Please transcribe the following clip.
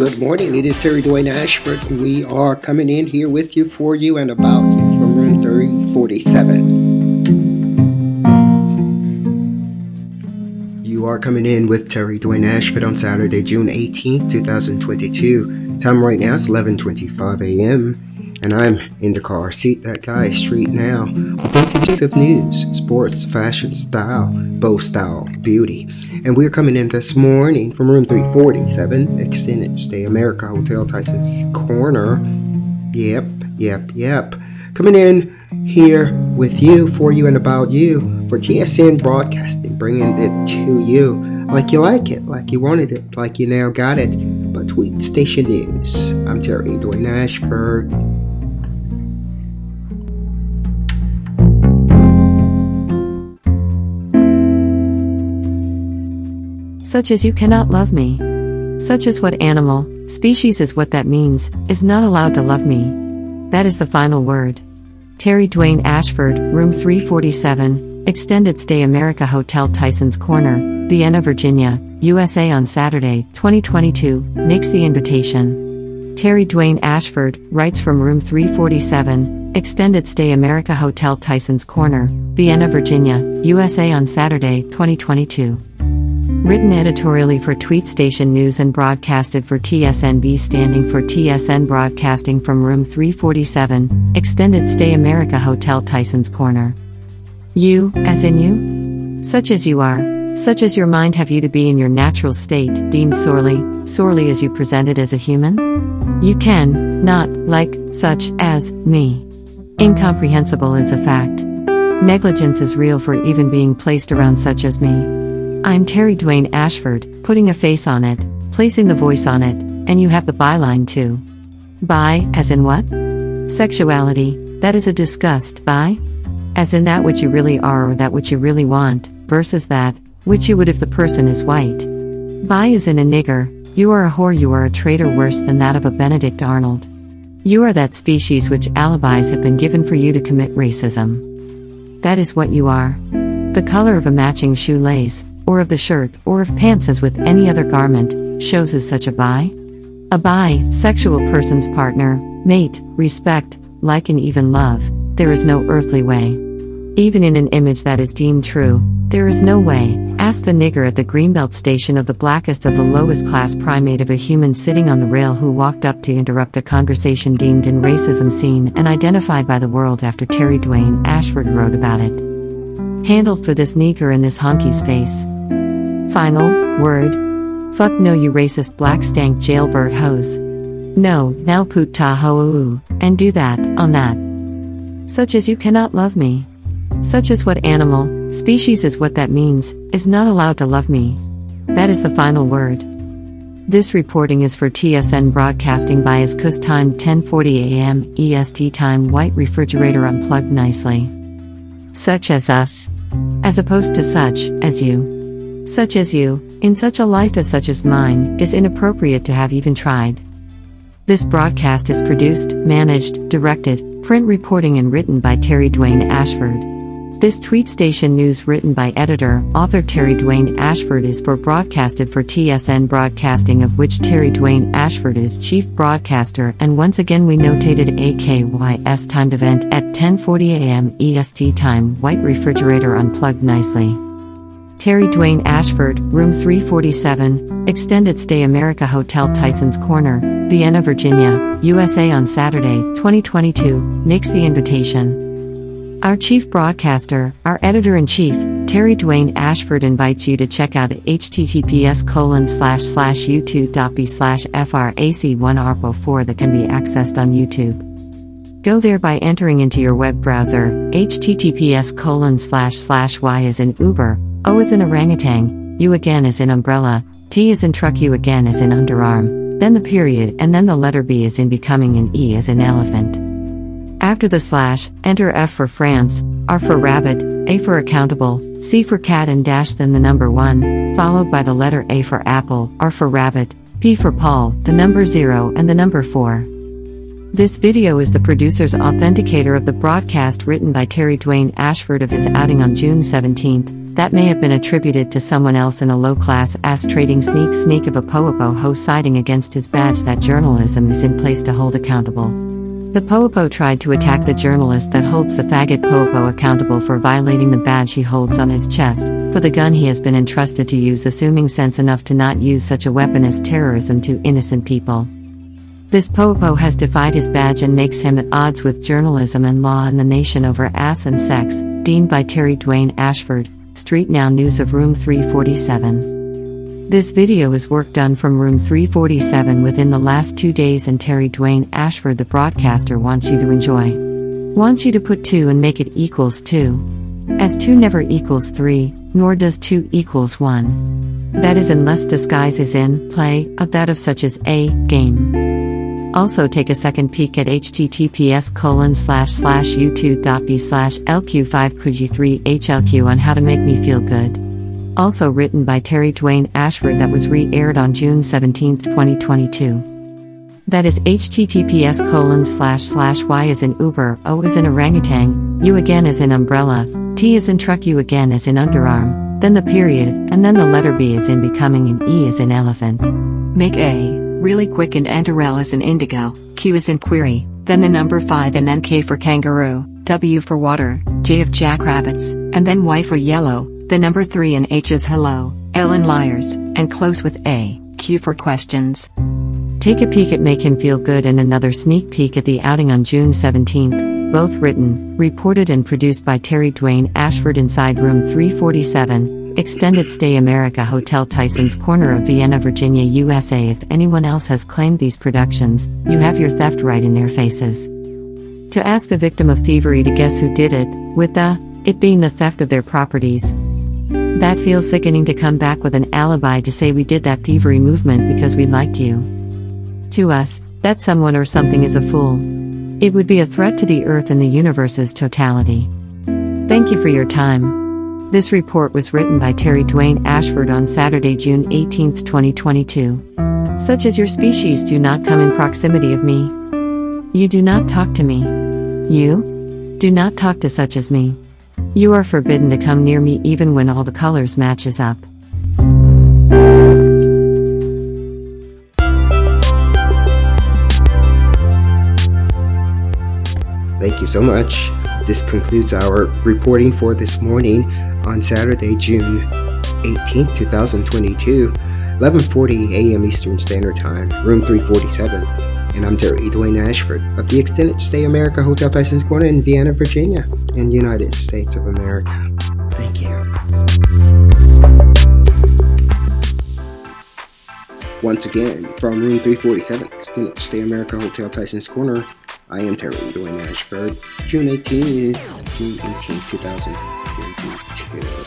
Good morning. It is Terry Dwayne Ashford. We are coming in here with you, for you, and about you from room 347. You are coming in with Terry Dwayne Ashford on Saturday, June 18th, 2022. Time right now is 11:25 a.m and I'm in the car seat that guy street now. Vintages of news, sports, fashion, style, bow style, beauty. And we're coming in this morning from room 347, Extended Stay America Hotel Tysons Corner. Yep, yep, yep. Coming in here with you, for you, and about you for TSN Broadcasting, bringing it to you like you like it, like you wanted it, like you now got it. But Tweet Station News. I'm Terry Dwayne Ashford. Such as you cannot love me. Such as what animal, species is what that means, is not allowed to love me. That is the final word. Terry Dwayne Ashford, Room 347, Extended Stay America Hotel Tysons Corner, Vienna, Virginia, USA on Saturday, 2022, makes the invitation. Terry Dwayne Ashford writes from Room 347, Extended Stay America Hotel Tysons Corner, Vienna, Virginia, USA on Saturday, 2022. Written editorially for Tweet Station News and broadcasted for TSNB standing for TSN Broadcasting from Room 347, Extended Stay America Hotel Tysons Corner. You, as in you? Such as you are, such as your mind have you to be in your natural state, deemed sorely, sorely as you presented as a human? You can, not, like, such, as, me. Incomprehensible is a fact. Negligence is real for even being placed around such as me. I'm Terry Dwayne Ashford, putting a face on it, placing the voice on it, and you have the byline too. By, as in what? Sexuality, that is a disgust, by? As in that which you really are or that which you really want, versus that, which you would if the person is white. By is in a nigger, you are a whore, you are a traitor worse than that of a Benedict Arnold. You are that species which alibis have been given for you to commit racism. That is what you are. The color of a matching shoelace, or of the shirt, or of pants as with any other garment, shows as such a bi? A bi, sexual person's partner, mate, respect, like and even love, there is no earthly way. Even in an image that is deemed true, there is no way. Ask the nigger at the Greenbelt station of the blackest of the lowest class primate of a human sitting on the rail who walked up to interrupt a conversation deemed in racism seen and identified by the world after Terry Dwayne Ashford wrote about it. Handled for this nigger in this honky's face. Final word. Fuck no, you racist black stank jailbird hose. No, now put ta ho and do that, on that. Such as you cannot love me. Such as what animal, species is what that means, is not allowed to love me. That is the final word. This reporting is for TSN Broadcasting by Kus time 10:40 a.m. EST time white refrigerator unplugged nicely. Such as us. As opposed to such as you such as you, in such a life as such as mine, is inappropriate to have even tried. This broadcast is produced, managed, directed, print reporting, and written by Terry Dwayne Ashford. This tweet station news written by editor, author Terry Dwayne Ashford is for broadcasted for TSN Broadcasting of which Terry Dwayne Ashford is chief broadcaster and once again we notated AKYS timed event at 10:40 a.m. EST time white refrigerator unplugged nicely. Terry Dwayne Ashford, Room 347, Extended Stay America Hotel Tysons Corner, Vienna, Virginia, USA on Saturday, 2022, makes the invitation. Our chief broadcaster, our editor in chief, Terry Dwayne Ashford invites you to check out https colon slash slash youtube.b slash frac1 arpo 4 that can be accessed on YouTube. Go there by entering into your web browser https colon slash slash y as in Uber O is in orangutan, U again is in umbrella, T is in truck, U again is in underarm, then the period, and then the letter B is in becoming, and E is in elephant. After the slash, enter F for France, R for rabbit, A for accountable, C for cat, and dash, then the number 1, followed by the letter A for apple, R for rabbit, P for Paul, the number 0, and the number 4. This video is the producer's authenticator of the broadcast written by Terry Dwayne Ashford of his outing on June 17, that may have been attributed to someone else in a low class ass trading sneak sneak of a Poapo siding against his badge that journalism is in place to hold accountable. The Poapo tried to attack the journalist that holds the faggot Poapo accountable for violating the badge he holds on his chest, for the gun he has been entrusted to use, assuming sense enough to not use such a weapon as terrorism to innocent people. This Popo has defied his badge and makes him at odds with journalism and law and the nation over ass and sex, deemed by Terry Dwayne Ashford, Street Now News of Room 347. This video is work done from Room 347 within the last two days, and Terry Dwayne Ashford, the broadcaster, wants you to enjoy. Wants you to put 2 and make it equals 2. As 2 never equals 3, nor does 2 equals 1. That is unless disguise is in play of that of such as a game. Also take a second peek at https colon slash slash youtube.b slash lq5kuji3hlq on how to make me feel good. Also written by Terry Dwayne Ashford that was re-aired on June 17, 2022. That is https colon slash slash y is in Uber, O is in orangutan, U again is in umbrella, T is in truck U again is in underarm, then the period, and then the letter B is in becoming and E is in elephant. Make A really quick and enter L as in indigo, Q is in query, then the number 5 and then K for kangaroo, W for water, J of jackrabbits, and then Y for yellow, the number 3 and H is hello, L in liars, and close with A, Q for questions. Take a peek at Make Him Feel Good and another sneak peek at the outing on June 17th, both written, reported, and produced by Terry Dwayne Ashford inside room 347, Extended Stay America Hotel Tysons Corner of Vienna, Virginia, USA. If anyone else has claimed these productions, you have your theft right in their faces. To ask a victim of thievery to guess who did it, with the, it being the theft of their properties. That feels sickening to come back with an alibi to say we did that thievery movement because we liked you. To us, that someone or something is a fool. It would be a threat to the earth and the universe's totality. Thank you for your time. This report was written by Terry Dwayne Ashford on Saturday, June 18, 2022. Such as your species do not come in proximity of me. You do not talk to me. You? Do not talk to such as me. You are forbidden to come near me even when all the colors matches up. Thank you so much. This concludes our reporting for this morning on Saturday, June 18, 2022, 11:40 a.m. Eastern Standard Time, room 347. And I'm Terry Dwayne Ashford of the Extended Stay America Hotel Tysons Corner in Vienna, Virginia, in United States of America. Thank you. Once again, from room 347, Extended Stay America Hotel Tysons Corner, I am Terry Dwayne Ashford, June 18, June 18, 2022. Thank you.